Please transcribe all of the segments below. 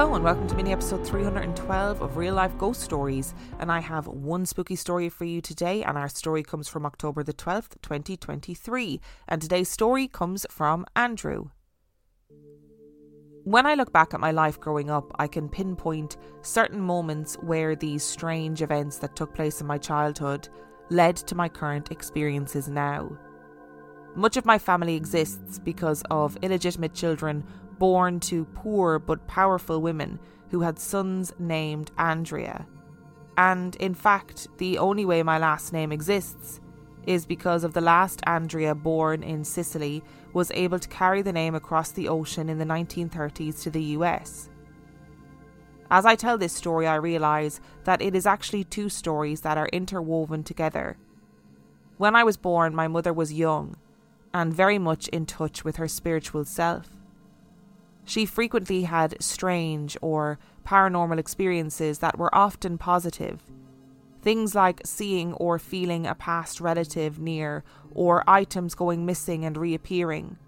Hello, and welcome to mini episode 312 of Real Life Ghost Stories. And I have one spooky story for you today, and our story comes from October the 12th, 2023. And today's story comes from Andrew. When I look back at my life growing up, I can pinpoint certain moments where these strange events that took place in my childhood led to my current experiences now. Much of my family exists because of illegitimate children born to poor but powerful women who had sons named Andrea. And in fact, the only way my last name exists is because of the last Andrea born in Sicily was able to carry the name across the ocean in the 1930s to the US. As I tell this story, I realise that it is actually two stories that are interwoven together. When I was born, my mother was young and very much in touch with her spiritual self. She frequently had strange or paranormal experiences that were often positive. Things like seeing or feeling a past relative near, or items going missing and reappearing.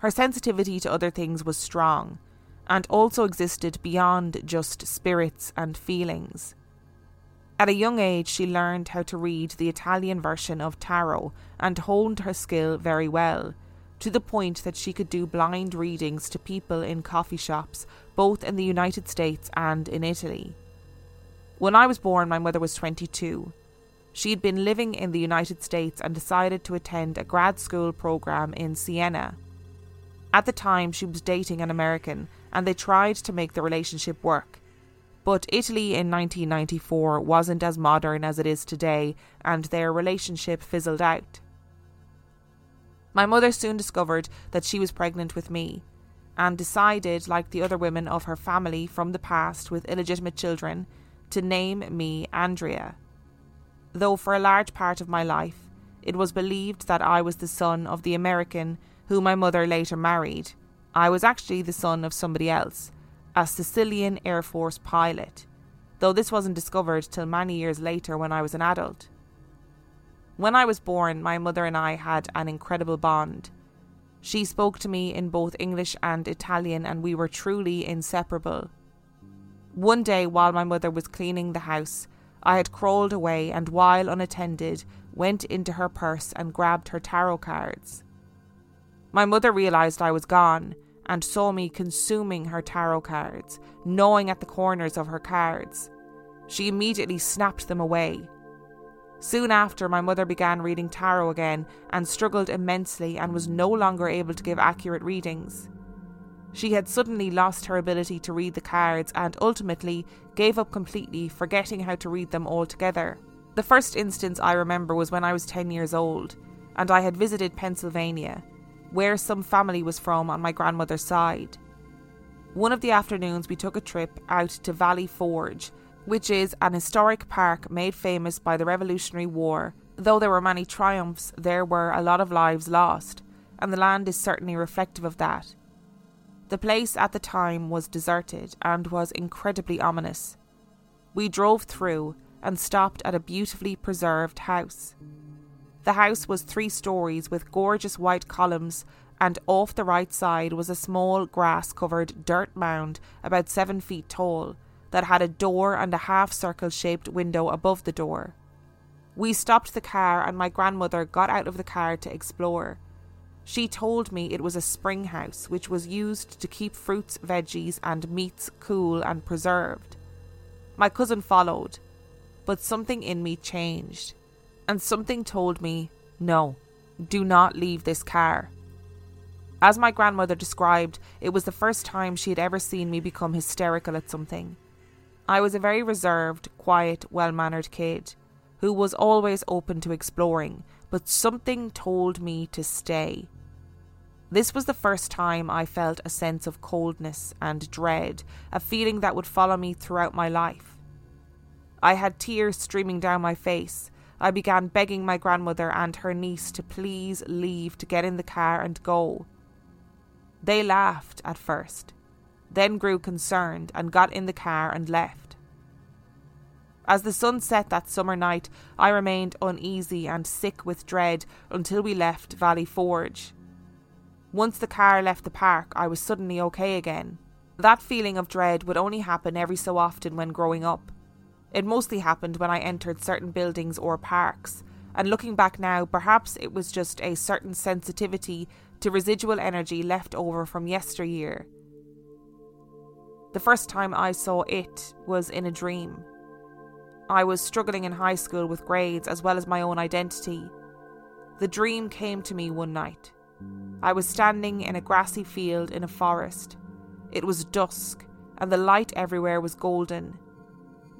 Her sensitivity to other things was strong, and also existed beyond just spirits and feelings. At a young age, she learned how to read the Italian version of tarot and honed her skill very well, to the point that she could do blind readings to people in coffee shops, both in the United States and in Italy. When I was born, my mother was 22. She had been living in the United States and decided to attend a grad school program in Siena. At the time, she was dating an American, and they tried to make the relationship work. But Italy in 1994 wasn't as modern as it is today, and their relationship fizzled out. My mother soon discovered that she was pregnant with me, and decided, like the other women of her family from the past with illegitimate children, to name me Andrea. Though for a large part of my life, it was believed that I was the son of the American who my mother later married, I was actually the son of somebody else a Sicilian Air Force pilot, though this wasn't discovered till many years later when I was an adult. When I was born, my mother and I had an incredible bond. She spoke to me in both English and Italian, and we were truly inseparable. One day, while my mother was cleaning the house, I had crawled away and, while unattended, went into her purse and grabbed her tarot cards. My mother realised I was gone and saw me consuming her tarot cards, gnawing at the corners of her cards. She immediately snapped them away. Soon after, my mother began reading tarot again and struggled immensely and was no longer able to give accurate readings. She had suddenly lost her ability to read the cards and ultimately gave up completely, forgetting how to read them altogether. The first instance I remember was when I was 10 years old, and I had visited Pennsylvania where some family was from on my grandmother's side. One of the afternoons, we took a trip out to Valley Forge, which is an historic park made famous by the Revolutionary War. Though there were many triumphs, there were a lot of lives lost, and the land is certainly reflective of that. The place at the time was deserted and was incredibly ominous. We drove through and stopped at a beautifully preserved house. The house was three stories with gorgeous white columns, and off the right side was a small grass covered dirt mound about seven feet tall that had a door and a half circle shaped window above the door. We stopped the car, and my grandmother got out of the car to explore. She told me it was a spring house which was used to keep fruits, veggies, and meats cool and preserved. My cousin followed, but something in me changed and something told me, no, do not leave this car. As my grandmother described, it was the first time she had ever seen me become hysterical at something. I was a very reserved, quiet, well mannered kid who was always open to exploring, but something told me to stay. This was the first time I felt a sense of coldness and dread, a feeling that would follow me throughout my life. I had tears streaming down my face, I began begging my grandmother and her niece to please leave to get in the car and go. They laughed at first, then grew concerned and got in the car and left. As the sun set that summer night, I remained uneasy and sick with dread until we left Valley Forge. Once the car left the park, I was suddenly okay again. That feeling of dread would only happen every so often when growing up. It mostly happened when I entered certain buildings or parks, and looking back now, perhaps it was just a certain sensitivity to residual energy left over from yesteryear. The first time I saw it was in a dream. I was struggling in high school with grades as well as my own identity. The dream came to me one night. I was standing in a grassy field in a forest. It was dusk, and the light everywhere was golden.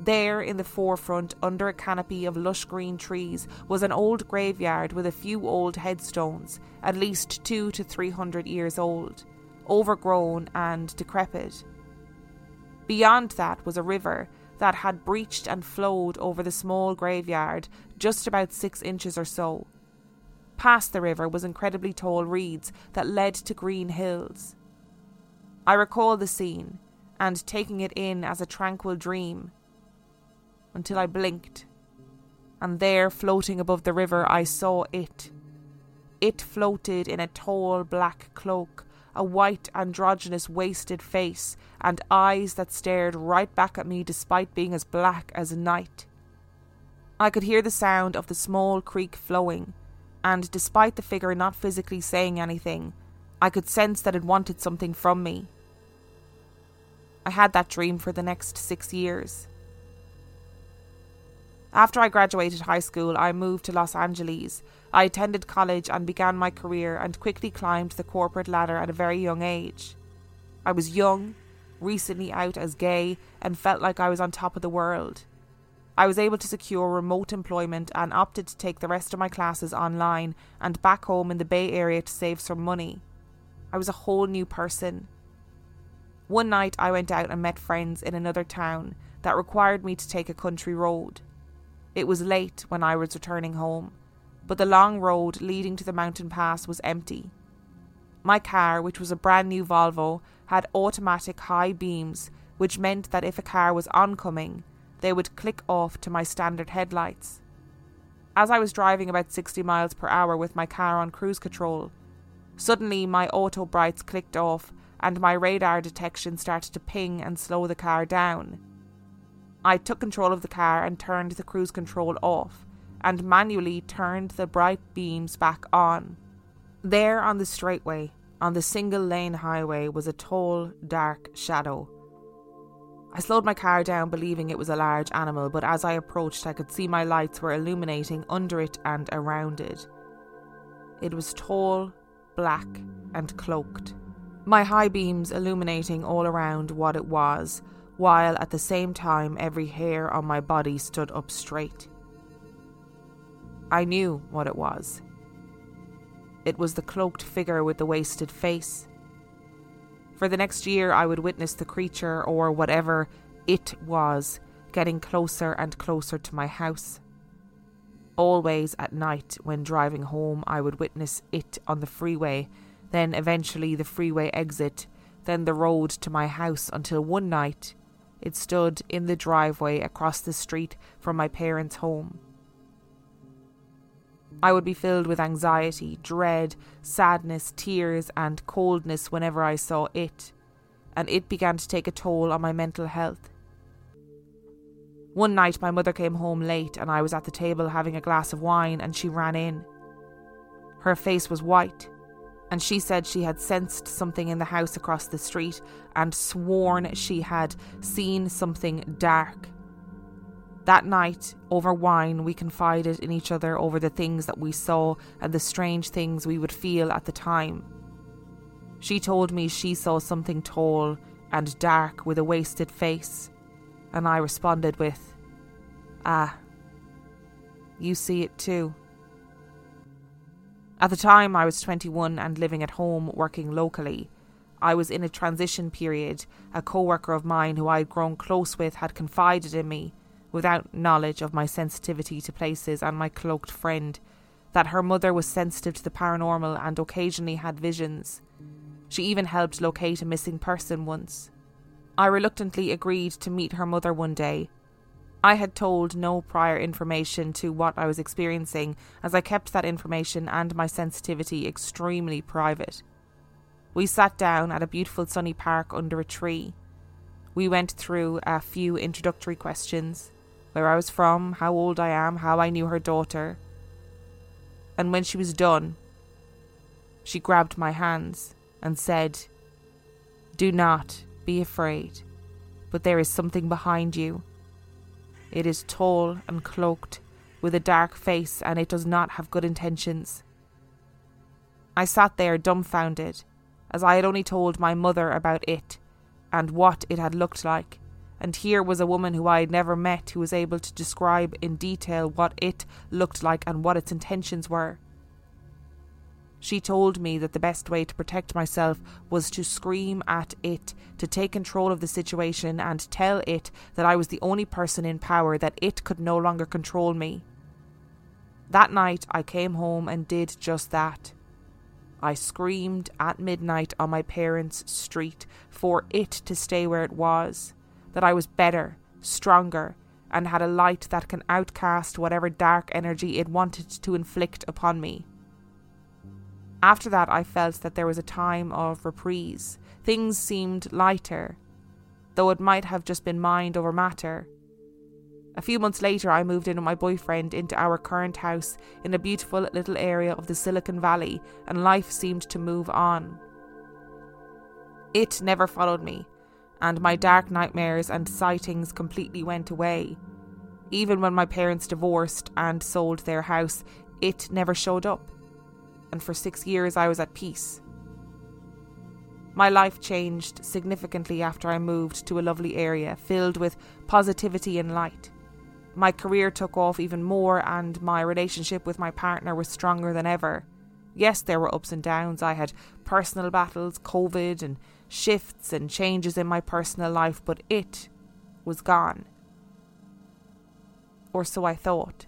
There, in the forefront, under a canopy of lush green trees, was an old graveyard with a few old headstones, at least two to three hundred years old, overgrown and decrepit. Beyond that was a river that had breached and flowed over the small graveyard just about six inches or so. Past the river was incredibly tall reeds that led to green hills. I recall the scene and taking it in as a tranquil dream until I blinked. And there, floating above the river, I saw it. It floated in a tall black cloak, a white, androgynous, wasted face, and eyes that stared right back at me despite being as black as night. I could hear the sound of the small creek flowing, and despite the figure not physically saying anything, I could sense that it wanted something from me. I had that dream for the next six years. After I graduated high school, I moved to Los Angeles. I attended college and began my career and quickly climbed the corporate ladder at a very young age. I was young, recently out as gay, and felt like I was on top of the world. I was able to secure remote employment and opted to take the rest of my classes online and back home in the Bay Area to save some money. I was a whole new person. One night I went out and met friends in another town that required me to take a country road. It was late when I was returning home, but the long road leading to the mountain pass was empty. My car, which was a brand new Volvo, had automatic high beams, which meant that if a car was oncoming, they would click off to my standard headlights. As I was driving about 60 miles per hour with my car on cruise control, suddenly my auto brights clicked off and my radar detection started to ping and slow the car down. I took control of the car and turned the cruise control off, and manually turned the bright beams back on. There on the straightway, on the single lane highway, was a tall, dark shadow. I slowed my car down, believing it was a large animal, but as I approached, I could see my lights were illuminating under it and around it. It was tall, black, and cloaked, my high beams illuminating all around what it was while at the same time every hair on my body stood up straight. I knew what it was. It was the cloaked figure with the wasted face. For the next year, I would witness the creature, or whatever it was, getting closer and closer to my house. Always at night, when driving home, I would witness it on the freeway, then eventually the freeway exit, then the road to my house until one night it stood in the driveway across the street from my parents' home. I would be filled with anxiety, dread, sadness, tears, and coldness whenever I saw it, and it began to take a toll on my mental health. One night, my mother came home late, and I was at the table having a glass of wine, and she ran in. Her face was white, and she said she had sensed something in the house across the street and sworn she had seen something dark. That night, over wine, we confided in each other over the things that we saw and the strange things we would feel at the time. She told me she saw something tall and dark with a wasted face, and I responded with, Ah, you see it too. At the time, I was 21 and living at home, working locally. I was in a transition period. A co worker of mine who I had grown close with had confided in me, without knowledge of my sensitivity to places and my cloaked friend, that her mother was sensitive to the paranormal and occasionally had visions. She even helped locate a missing person once. I reluctantly agreed to meet her mother one day, I had told no prior information to what I was experiencing, as I kept that information and my sensitivity extremely private. We sat down at a beautiful sunny park under a tree. We went through a few introductory questions where I was from, how old I am, how I knew her daughter. And when she was done, she grabbed my hands and said, Do not be afraid, but there is something behind you. It is tall and cloaked, with a dark face, and it does not have good intentions. I sat there dumbfounded, as I had only told my mother about it and what it had looked like. And here was a woman who I had never met who was able to describe in detail what it looked like and what its intentions were. She told me that the best way to protect myself was to scream at it, to take control of the situation, and tell it that I was the only person in power, that it could no longer control me. That night I came home and did just that. I screamed at midnight on my parents' street for it to stay where it was, that I was better, stronger, and had a light that can outcast whatever dark energy it wanted to inflict upon me. After that, I felt that there was a time of reprise. Things seemed lighter, though it might have just been mind over matter. A few months later, I moved in with my boyfriend into our current house in a beautiful little area of the Silicon Valley, and life seemed to move on. It never followed me, and my dark nightmares and sightings completely went away. Even when my parents divorced and sold their house, it never showed up, and for six years I was at peace. My life changed significantly after I moved to a lovely area filled with positivity and light. My career took off even more, and my relationship with my partner was stronger than ever. Yes, there were ups and downs. I had personal battles, COVID, and shifts and changes in my personal life, but it was gone. Or so I thought.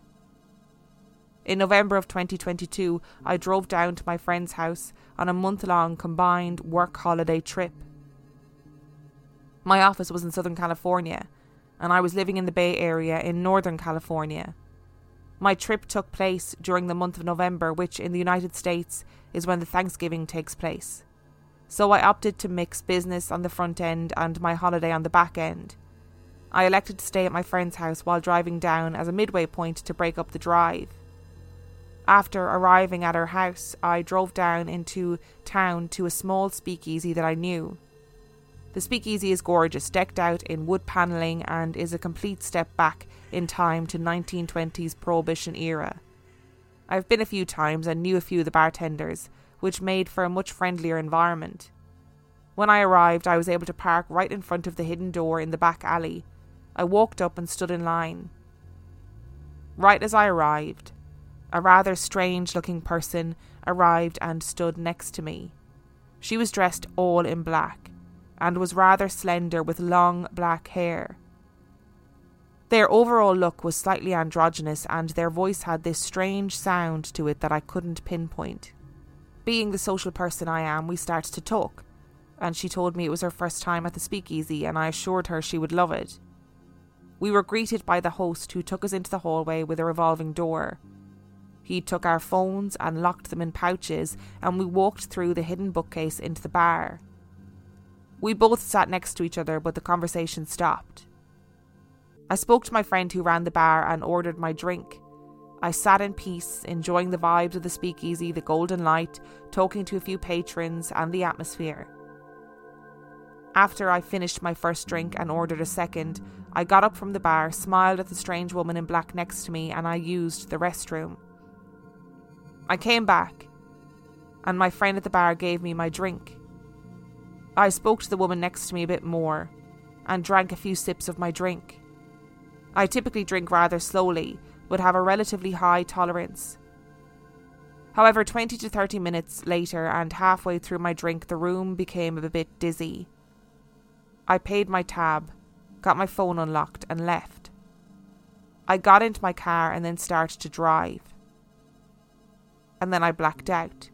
In November of 2022, I drove down to my friend's house on a month long combined work holiday trip. My office was in Southern California, and I was living in the Bay Area in Northern California. My trip took place during the month of November, which in the United States is when the Thanksgiving takes place. So I opted to mix business on the front end and my holiday on the back end. I elected to stay at my friend's house while driving down as a midway point to break up the drive. After arriving at her house, I drove down into town to a small speakeasy that I knew. The speakeasy is gorgeous, decked out in wood panelling, and is a complete step back in time to 1920s Prohibition era. I've been a few times and knew a few of the bartenders, which made for a much friendlier environment. When I arrived, I was able to park right in front of the hidden door in the back alley. I walked up and stood in line. Right as I arrived, a rather strange looking person arrived and stood next to me. She was dressed all in black and was rather slender with long black hair. Their overall look was slightly androgynous, and their voice had this strange sound to it that I couldn't pinpoint. Being the social person I am, we started to talk, and she told me it was her first time at the speakeasy, and I assured her she would love it. We were greeted by the host, who took us into the hallway with a revolving door. He took our phones and locked them in pouches, and we walked through the hidden bookcase into the bar. We both sat next to each other, but the conversation stopped. I spoke to my friend who ran the bar and ordered my drink. I sat in peace, enjoying the vibes of the speakeasy, the golden light, talking to a few patrons, and the atmosphere. After I finished my first drink and ordered a second, I got up from the bar, smiled at the strange woman in black next to me, and I used the restroom. I came back, and my friend at the bar gave me my drink. I spoke to the woman next to me a bit more and drank a few sips of my drink. I typically drink rather slowly, but have a relatively high tolerance. However, 20 to 30 minutes later, and halfway through my drink, the room became a bit dizzy. I paid my tab, got my phone unlocked, and left. I got into my car and then started to drive. And then I blacked out.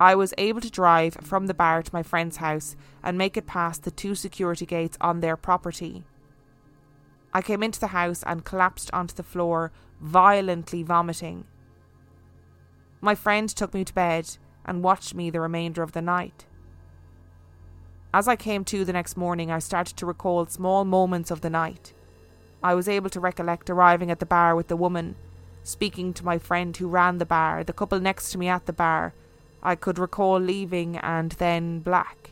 I was able to drive from the bar to my friend's house and make it past the two security gates on their property. I came into the house and collapsed onto the floor, violently vomiting. My friend took me to bed and watched me the remainder of the night. As I came to the next morning, I started to recall small moments of the night. I was able to recollect arriving at the bar with the woman, speaking to my friend who ran the bar, the couple next to me at the bar. I could recall leaving and then black.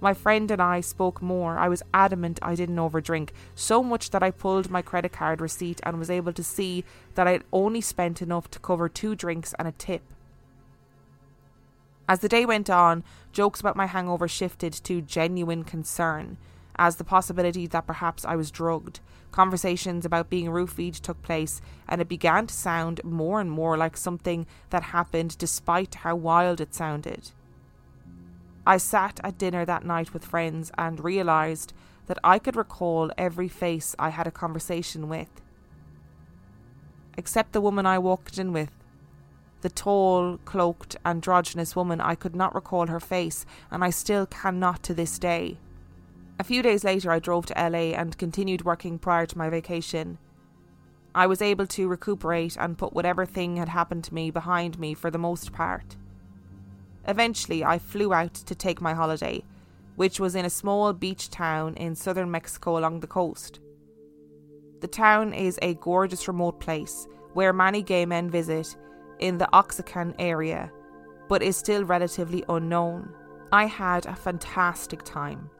My friend and I spoke more. I was adamant I didn't overdrink, so much that I pulled my credit card receipt and was able to see that I had only spent enough to cover two drinks and a tip. As the day went on, jokes about my hangover shifted to genuine concern, as the possibility that perhaps I was drugged. Conversations about being roofied took place, and it began to sound more and more like something that happened despite how wild it sounded. I sat at dinner that night with friends and realised that I could recall every face I had a conversation with. Except the woman I walked in with. The tall, cloaked, androgynous woman, I could not recall her face, and I still cannot to this day. A few days later, I drove to LA and continued working prior to my vacation. I was able to recuperate and put whatever thing had happened to me behind me for the most part. Eventually, I flew out to take my holiday, which was in a small beach town in southern Mexico along the coast. The town is a gorgeous remote place where many gay men visit in the Oaxacan area, but is still relatively unknown. I had a fantastic time.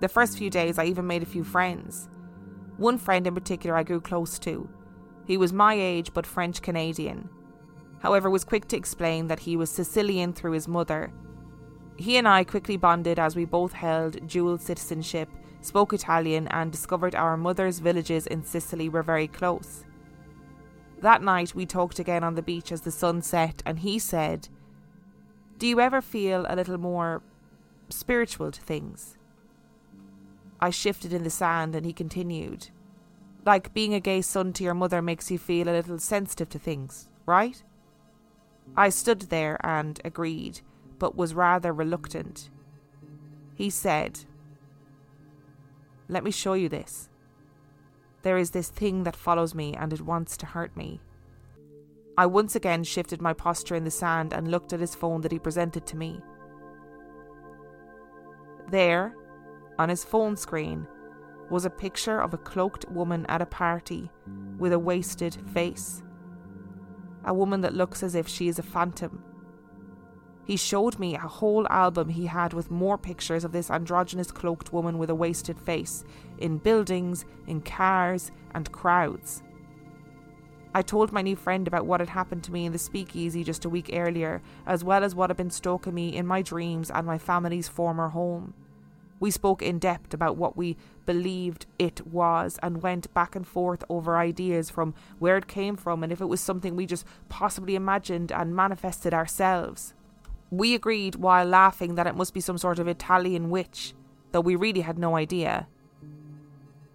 The first few days, I even made a few friends. One friend in particular I grew close to. He was my age but French Canadian. However, was quick to explain that he was Sicilian through his mother. He and I quickly bonded as we both held dual citizenship, spoke Italian, and discovered our mother's villages in Sicily were very close. That night we talked again on the beach as the sun set, and he said, Do you ever feel a little more spiritual to things? I shifted in the sand, and he continued, Like being a gay son to your mother makes you feel a little sensitive to things, right? I stood there and agreed, but was rather reluctant. He said, Let me show you this. There is this thing that follows me and it wants to hurt me. I once again shifted my posture in the sand and looked at his phone that he presented to me. There, on his phone screen, was a picture of a cloaked woman at a party with a wasted face. A woman that looks as if she is a phantom. He showed me a whole album he had with more pictures of this androgynous cloaked woman with a wasted face, in buildings, in cars, and crowds. I told my new friend about what had happened to me in the speakeasy just a week earlier, as well as what had been stalking me in my dreams and my family's former home. We spoke in depth about what we believed it was and went back and forth over ideas from where it came from and if it was something we just possibly imagined and manifested ourselves. We agreed while laughing that it must be some sort of Italian witch, though we really had no idea.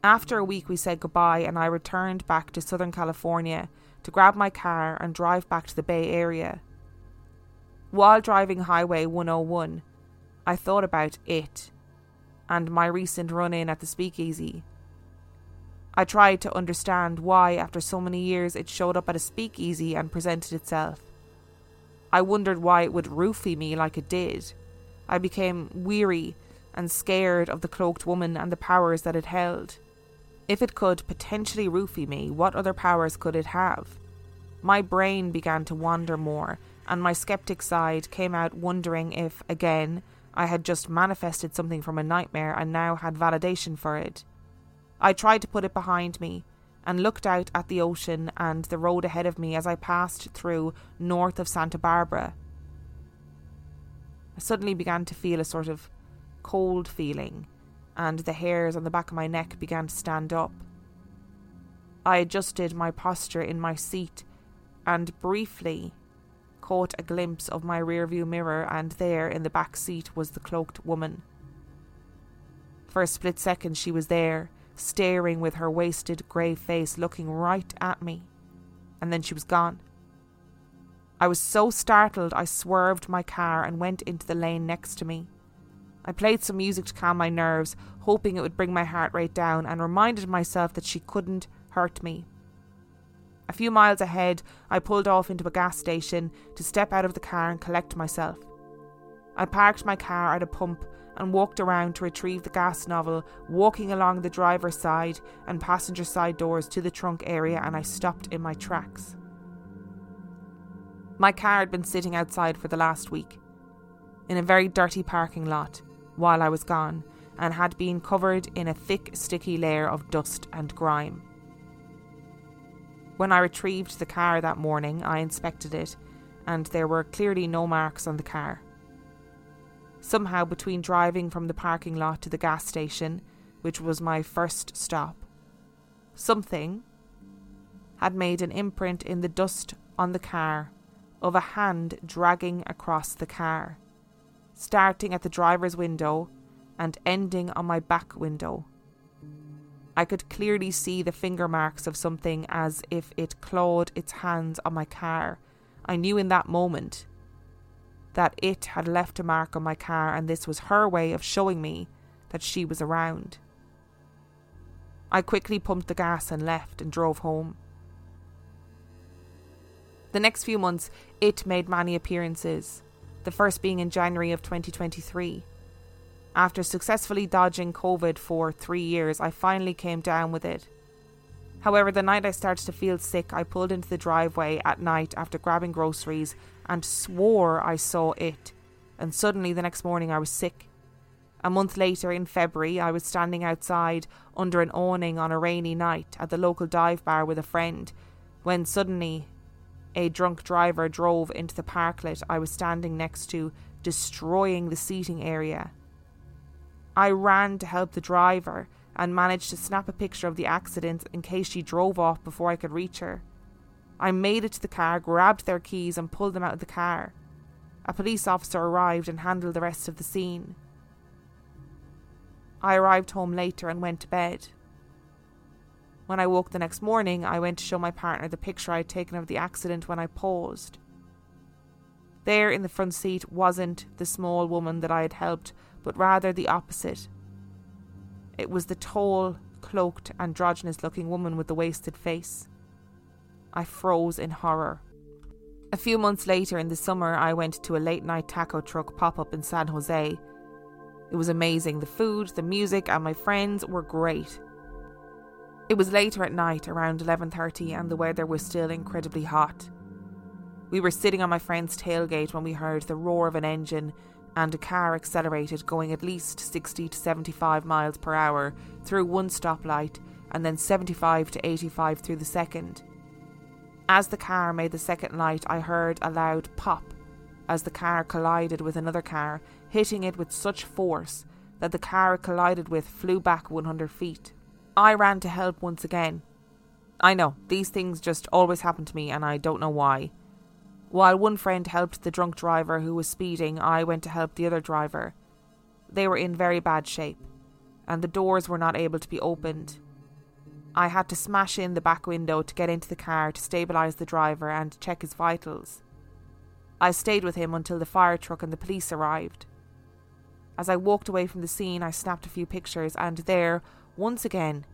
After a week, we said goodbye, and I returned back to Southern California to grab my car and drive back to the Bay Area. While driving Highway 101, I thought about it and my recent run in at the speakeasy. I tried to understand why, after so many years, it showed up at a speakeasy and presented itself. I wondered why it would roofie me like it did. I became weary and scared of the cloaked woman and the powers that it held. If it could potentially roofie me, what other powers could it have? My brain began to wander more, and my skeptic side came out wondering if, again, I had just manifested something from a nightmare and now had validation for it. I tried to put it behind me, and looked out at the ocean and the road ahead of me as I passed through north of Santa Barbara. I suddenly began to feel a sort of cold feeling, and the hairs on the back of my neck began to stand up. I adjusted my posture in my seat and briefly caught a glimpse of my rearview mirror, and there in the back seat was the cloaked woman. For a split second, she was there, staring with her wasted grey face looking right at me, and then she was gone. I was so startled I swerved my car and went into the lane next to me. I played some music to calm my nerves, hoping it would bring my heart rate down, and reminded myself that she couldn't hurt me. A few miles ahead, I pulled off into a gas station to step out of the car and collect myself. I parked my car at a pump and walked around to retrieve the gas nozzle, walking along the driver's side and passenger side doors to the trunk area, and I stopped in my tracks. My car had been sitting outside for the last week, in a very dirty parking lot, while I was gone, and had been covered in a thick, sticky layer of dust and grime. When I retrieved the car that morning, I inspected it, and there were clearly no marks on the car. Somehow, between driving from the parking lot to the gas station, which was my first stop, something had made an imprint in the dust on the car of a hand dragging across the car, starting at the driver's window and ending on my back window. I could clearly see the finger marks of something as if it clawed its hands on my car. I knew in that moment that it had left a mark on my car, and this was her way of showing me that she was around. I quickly pumped the gas and left and drove home. The next few months, it made many appearances, the first being in January of 2023. After successfully dodging COVID for three years, I finally came down with it. However, the night I started to feel sick, I pulled into the driveway at night after grabbing groceries and swore I saw it. And suddenly, the next morning, I was sick. A month later, in February, I was standing outside under an awning on a rainy night at the local dive bar with a friend when suddenly a drunk driver drove into the parklet I was standing next to, destroying the seating area. I ran to help the driver and managed to snap a picture of the accident in case she drove off before I could reach her. I made it to the car, grabbed their keys, and pulled them out of the car. A police officer arrived and handled the rest of the scene. I arrived home later and went to bed. When I woke the next morning, I went to show my partner the picture I had taken of the accident when I paused. There in the front seat wasn't the small woman that I had helped, but rather the opposite. It was the tall, cloaked, androgynous looking woman with the wasted face. I froze in horror. A few months later in the summer, I went to a late night taco truck pop up in San Jose. It was amazing. The food, the music, and my friends were great. It was later at night, around 11:30, and the weather was still incredibly hot. We were sitting on my friend's tailgate when we heard the roar of an engine and a car accelerated going at least 60 to 75 miles per hour through one stoplight and then 75 to 85 through the second. As the car made the second light, I heard a loud pop as the car collided with another car, hitting it with such force that the car it collided with flew back 100 feet. I ran to help once again. I know, these things just always happen to me, and I don't know why. While one friend helped the drunk driver who was speeding, I went to help the other driver. They were in very bad shape, and the doors were not able to be opened, I had to smash in the back window to get into the car to stabilise the driver and check his vitals. I stayed with him until the fire truck and the police arrived. As I walked away from the scene, I snapped a few pictures, and there, once again,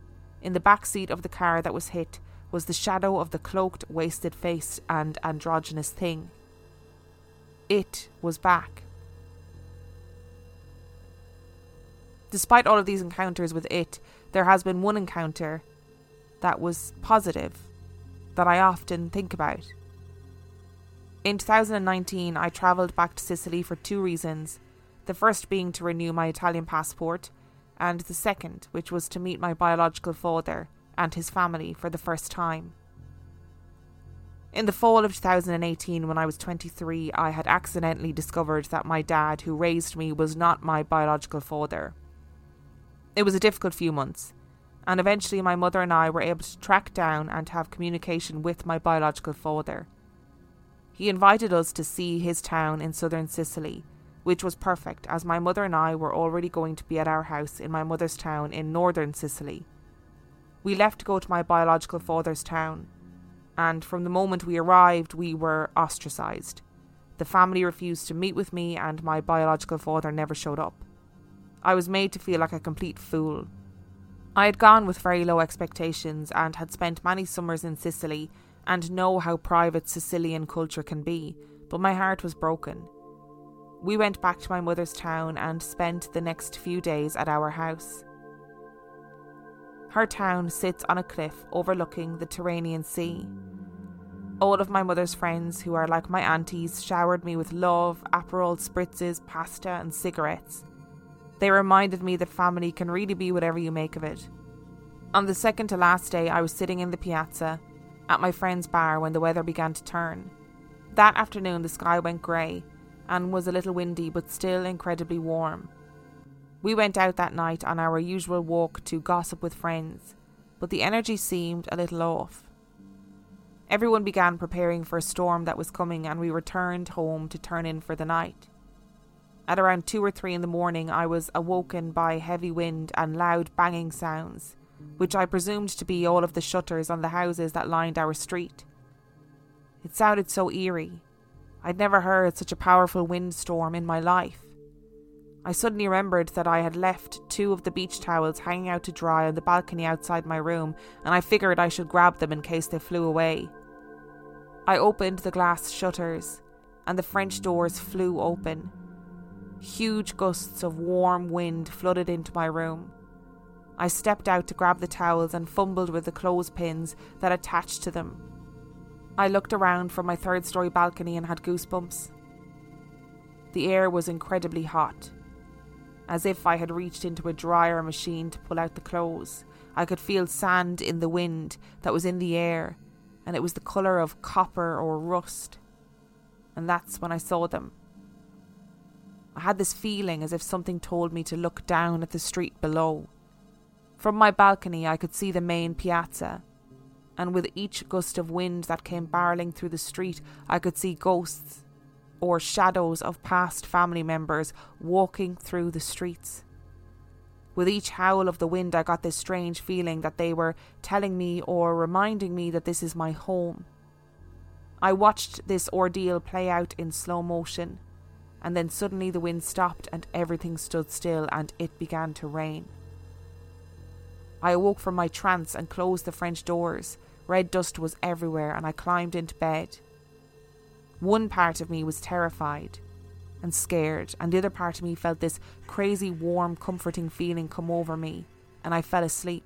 in the back seat of the car that was hit, was the shadow of the cloaked, wasted face and androgynous thing. It was back. Despite all of these encounters with it, there has been one encounter that was positive that I often think about. In 2019, I travelled back to Sicily for two reasons the first being to renew my Italian passport, and the second, which was to meet my biological father and his family for the first time. In the fall of 2018, when I was 23, I had accidentally discovered that my dad, who raised me, was not my biological father. It was a difficult few months, and eventually my mother and I were able to track down and have communication with my biological father. He invited us to see his town in southern Sicily, which was perfect as my mother and I were already going to be at our house in my mother's town in northern Sicily. We left to go to my biological father's town, and from the moment we arrived, we were ostracised. The family refused to meet with me, and my biological father never showed up. I was made to feel like a complete fool I had gone with very low expectations and had spent many summers in Sicily and know how private Sicilian culture can be, but my heart was broken. We went back to my mother's town and spent the next few days at our house. Her town sits on a cliff overlooking the Tyrrhenian Sea. All of my mother's friends, who are like my aunties, showered me with love, Aperol spritzes, pasta, and cigarettes. They reminded me that family can really be whatever you make of it. On the second to last day, I was sitting in the piazza at my friend's bar when the weather began to turn. That afternoon, the sky went grey and was a little windy but still incredibly warm. We went out that night on our usual walk to gossip with friends, but the energy seemed a little off. Everyone began preparing for a storm that was coming, and we returned home to turn in for the night. At around two or three in the morning, I was awoken by heavy wind and loud banging sounds, which I presumed to be all of the shutters on the houses that lined our street. It sounded so eerie. I'd never heard such a powerful windstorm in my life. I suddenly remembered that I had left two of the beach towels hanging out to dry on the balcony outside my room, and I figured I should grab them in case they flew away. I opened the glass shutters, and the French doors flew open. Huge gusts of warm wind flooded into my room. I stepped out to grab the towels and fumbled with the clothespins that attached to them. I looked around from my third story balcony and had goosebumps. The air was incredibly hot as if I had reached into a dryer machine to pull out the clothes. I could feel sand in the wind that was in the air, and it was the colour of copper or rust. And that's when I saw them. I had this feeling as if something told me to look down at the street below. From my balcony, I could see the main piazza, and with each gust of wind that came barreling through the street, I could see ghosts or shadows of past family members walking through the streets. With each howl of the wind, I got this strange feeling that they were telling me or reminding me that this is my home. I watched this ordeal play out in slow motion, and then suddenly the wind stopped and everything stood still and it began to rain. I awoke from my trance and closed the French doors. Red dust was everywhere, and I climbed into bed. One part of me was terrified and scared, and the other part of me felt this crazy, warm, comforting feeling come over me, and I fell asleep.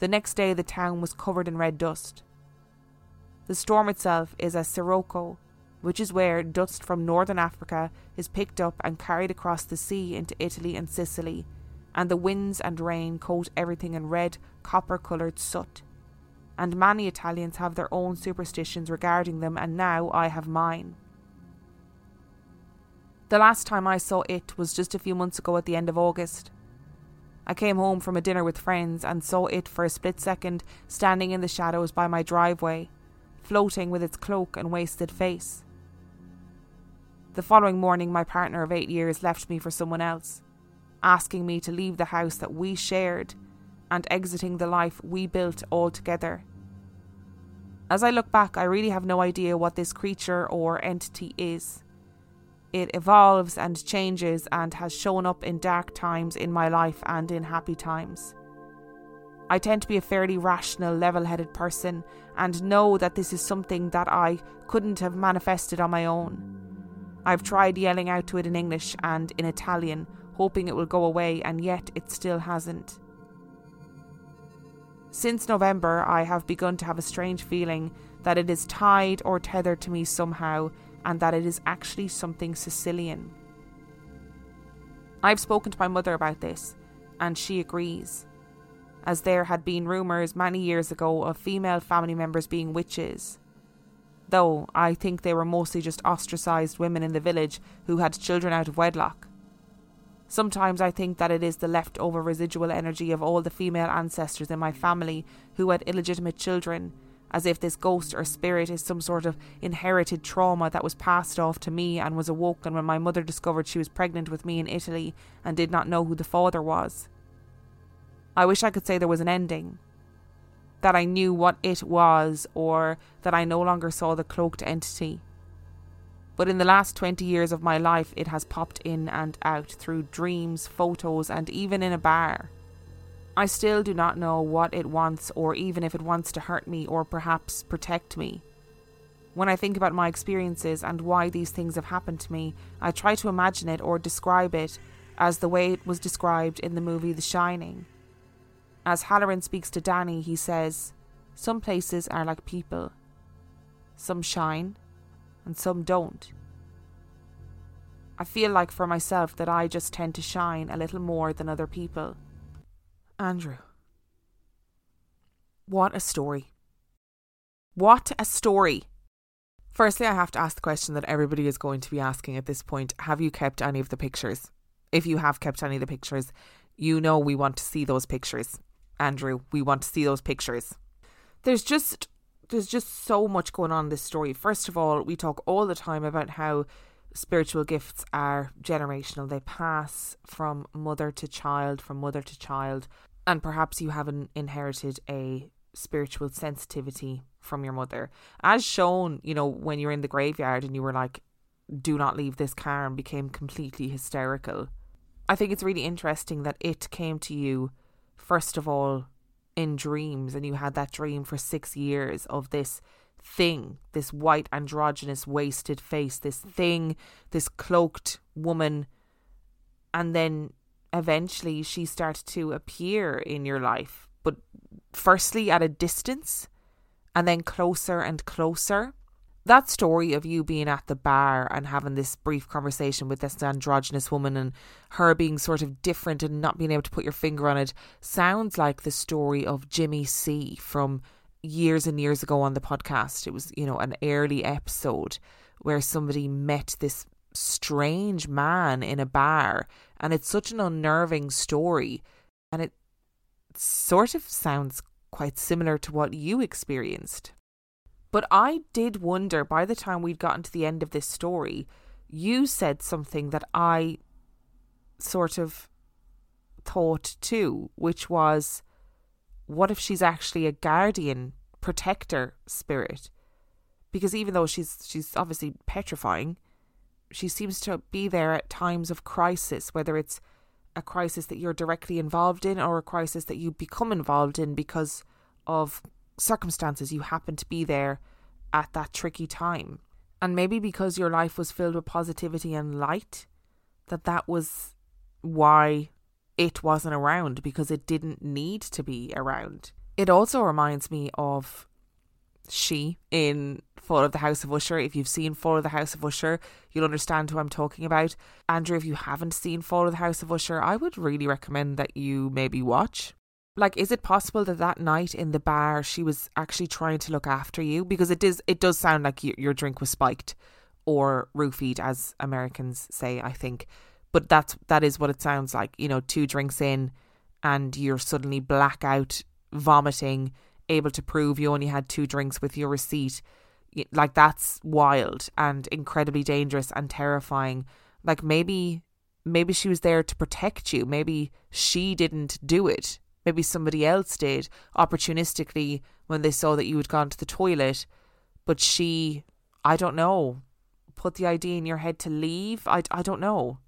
The next day, the town was covered in red dust. The storm itself is a sirocco, which is where dust from northern Africa is picked up and carried across the sea into Italy and Sicily, and the winds and rain coat everything in red, copper coloured soot and many Italians have their own superstitions regarding them, and now I have mine. The last time I saw it was just a few months ago at the end of August. I came home from a dinner with friends and saw it for a split second standing in the shadows by my driveway, floating with its cloak and wasted face. The following morning, my partner of eight years left me for someone else, asking me to leave the house that we shared and exiting the life we built all together. As I look back, I really have no idea what this creature or entity is. It evolves and changes and has shown up in dark times in my life and in happy times. I tend to be a fairly rational, level headed person and know that this is something that I couldn't have manifested on my own. I've tried yelling out to it in English and in Italian, hoping it will go away, and yet it still hasn't. Since November, I have begun to have a strange feeling that it is tied or tethered to me somehow, and that it is actually something Sicilian. I've spoken to my mother about this, and she agrees, as there had been rumours many years ago of female family members being witches. Though I think they were mostly just ostracised women in the village who had children out of wedlock. Sometimes I think that it is the leftover residual energy of all the female ancestors in my family who had illegitimate children, as if this ghost or spirit is some sort of inherited trauma that was passed off to me and was awoken when my mother discovered she was pregnant with me in Italy and did not know who the father was. I wish I could say there was an ending. That I knew what it was, or that I no longer saw the cloaked entity. But in the last 20 years of my life, it has popped in and out through dreams, photos, and even in a bar. I still do not know what it wants, or even if it wants to hurt me or perhaps protect me. When I think about my experiences and why these things have happened to me, I try to imagine it or describe it as the way it was described in the movie The Shining. As Hallorann speaks to Danny, he says, Some places are like people. Some shine, and some don't. I feel like for myself that I just tend to shine a little more than other people. Andrew. What a story. What a story. Firstly, I have to ask the question that everybody is going to be asking at this point Have you kept any of the pictures? If you have kept any of the pictures, you know we want to see those pictures. Andrew, we want to see those pictures. There's just there's just so much going on in this story. First of all, we talk all the time about how spiritual gifts are generational. They pass from mother to child, from mother to child, and perhaps you haven't inherited a spiritual sensitivity from your mother. As shown, you know, when you're in the graveyard and you were like, do not leave this car and became completely hysterical. I think it's really interesting that it came to you, first of all, in dreams, and you had that dream for six years of this thing, this white, androgynous, wasted face, this thing, this cloaked woman. And then eventually she started to appear in your life, but firstly at a distance and then closer and closer. That story of you being at the bar and having this brief conversation with this androgynous woman and her being sort of different and not being able to put your finger on it sounds like the story of Jimmy C from years and years ago on the podcast. It was, you know, an early episode where somebody met this strange man in a bar and it's such an unnerving story and it sort of sounds quite similar to what you experienced. But I did wonder by the time we'd gotten to the end of this story, you said something that I sort of thought too, which was what if she's actually a guardian protector spirit? Because even though she's she's obviously petrifying, she seems to be there at times of crisis, whether it's a crisis that you're directly involved in or a crisis that you become involved in because of circumstances you happened to be there at that tricky time and maybe because your life was filled with positivity and light that that was why it wasn't around because it didn't need to be around it also reminds me of she in Fall of the House of Usher. If you've seen Fall of the House of Usher, you'll understand who I'm talking about. Andrew, if you haven't seen Fall of the House of Usher, I would really recommend that you maybe watch. Like, is it possible that that night in the bar she was actually trying to look after you? Because it does, it does sound like you, your drink was spiked or roofied, as Americans say. I think, but that's that is what it sounds like. You know, two drinks in, and you're suddenly blackout, vomiting, able to prove you only had two drinks with your receipt like that's wild and incredibly dangerous and terrifying like maybe maybe she was there to protect you maybe she didn't do it maybe somebody else did opportunistically when they saw that you had gone to the toilet but she i don't know put the idea in your head to leave i, I don't know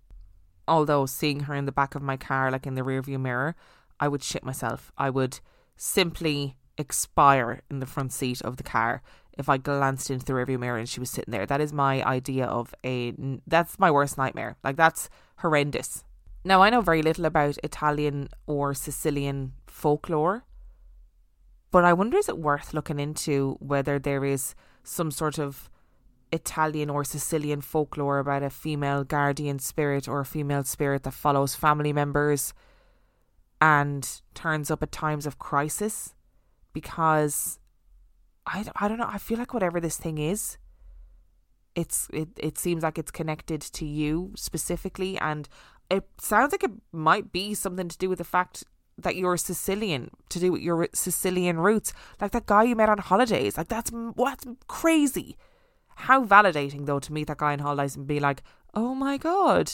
although seeing her in the back of my car like in the rearview mirror i would shit myself i would simply expire in the front seat of the car if I glanced into the rearview mirror and she was sitting there. That is my idea of a. That's my worst nightmare. Like, that's horrendous. Now, I know very little about Italian or Sicilian folklore, but I wonder is it worth looking into whether there is some sort of Italian or Sicilian folklore about a female guardian spirit or a female spirit that follows family members and turns up at times of crisis because I, I don't know. I feel like whatever this thing is, it's it, it seems like it's connected to you specifically, and it sounds like it might be something to do with the fact that you're Sicilian, to do with your Sicilian roots, like that guy you met on holidays. Like that's what's crazy. How validating though to meet that guy on holidays and be like, oh my god,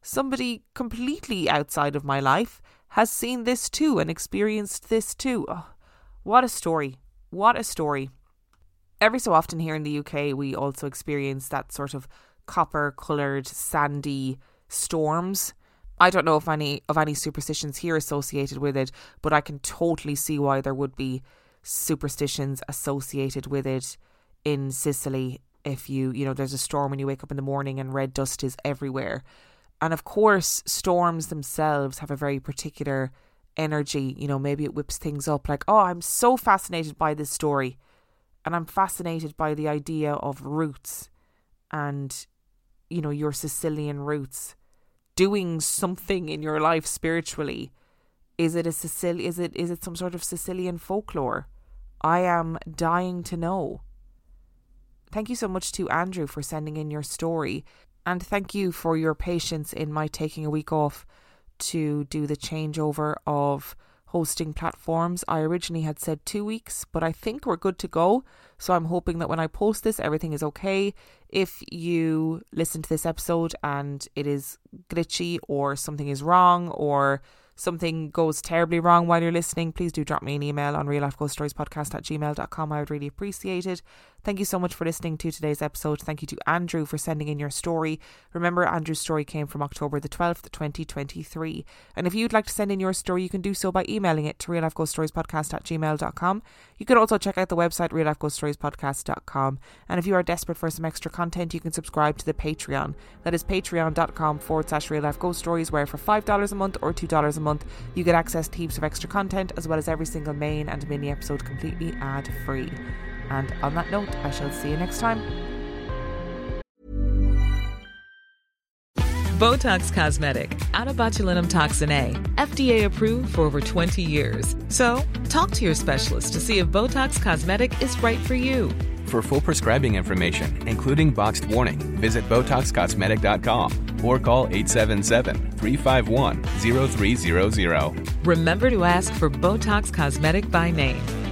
somebody completely outside of my life has seen this too and experienced this too. Oh, what a story! What a story. Every so often here in the UK, we also experience that sort of copper coloured, sandy storms. I don't know if any of any superstitions here associated with it, but I can totally see why there would be superstitions associated with it in Sicily if you, you know, there's a storm when you wake up in the morning and red dust is everywhere. And of course, storms themselves have a very particular energy. You know, maybe it whips things up like, oh, I'm so fascinated by this story. And I'm fascinated by the idea of roots and, you know, your Sicilian roots doing something in your life spiritually. Is it a Sicilian? Is it is it some sort of Sicilian folklore? I am dying to know. Thank you so much to Andrew for sending in your story. And thank you for your patience in my taking a week off to do the changeover of hosting platforms. I originally had said two weeks, but I think we're good to go. So I'm hoping that when I post this, everything is okay. If you listen to this episode and it is glitchy or something is wrong or something goes terribly wrong while you're listening, please do drop me an email on real life ghost stories podcast at gmail.com. I would really appreciate it. Thank you so much for listening to today's episode. Thank you to Andrew for sending in your story. Remember, Andrew's story came from October the 12th, 2023. And if you'd like to send in your story, you can do so by emailing it to real life ghost stories podcast at gmail.com. You can also check out the website real life ghost stories podcast.com. And if you are desperate for some extra content, you can subscribe to the Patreon. That is patreon.com forward slash real life ghost stories, where for $5 a month or $2 a month, you get access to heaps of extra content as well as every single main and mini episode completely ad free. And on that note, I shall see you next time. Botox Cosmetic, out of botulinum toxin A, FDA approved for over 20 years. So, talk to your specialist to see if Botox Cosmetic is right for you. For full prescribing information, including boxed warning, visit BotoxCosmetic.com or call 877-351-0300. Remember to ask for Botox Cosmetic by name.